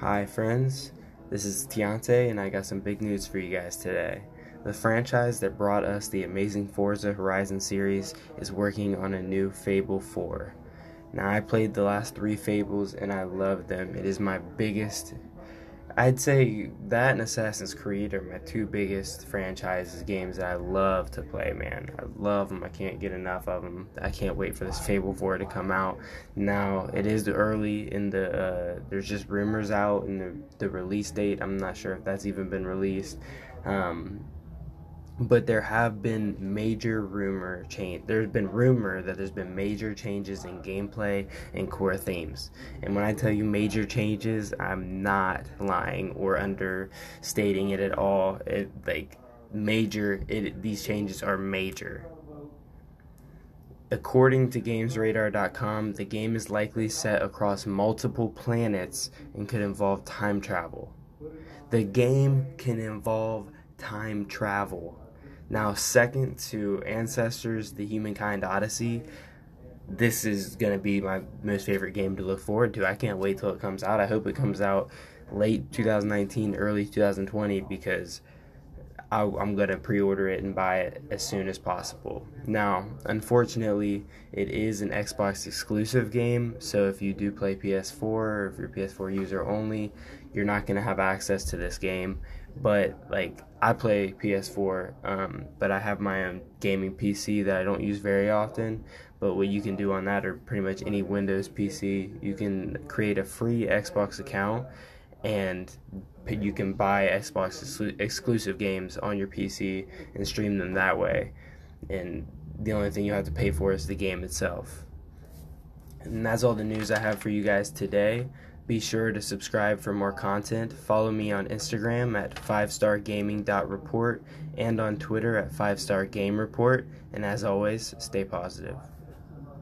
Hi, friends. This is Tiante, and I got some big news for you guys today. The franchise that brought us the amazing Forza Horizon series is working on a new Fable 4. Now, I played the last three Fables and I love them. It is my biggest I'd say that and Assassin's Creed are my two biggest franchises games that I love to play, man. I love them. I can't get enough of them. I can't wait for this Fable 4 to come out. Now, it is early in the, uh, there's just rumors out in the, the release date. I'm not sure if that's even been released. Um, but there have been major rumor change there's been rumor that there's been major changes in gameplay and core themes and when i tell you major changes i'm not lying or understating it at all it like major it, these changes are major According to GamesRadar.com, the game is likely set across multiple planets and could involve time travel. The game can involve time travel. Now, second to Ancestors, The Humankind Odyssey, this is going to be my most favorite game to look forward to. I can't wait till it comes out. I hope it comes out late 2019, early 2020 because I, am going to pre order it and buy it as soon as possible. Now, unfortunately, it is an Xbox exclusive game, so if you do play PS4 or if you're PS4 user only, you're not going to have access to this game. But, like, I play PS4, um, but I have my own gaming PC that I don't use very often. But what you can do on that, or pretty much any Windows PC, you can create a free Xbox account and you can buy Xbox exclusive games on your PC and stream them that way. And the only thing you have to pay for is the game itself. And that's all the news I have for you guys today. Be sure to subscribe for more content. Follow me on Instagram at 5stargaming.report and on Twitter at 5stargamereport. And as always, stay positive.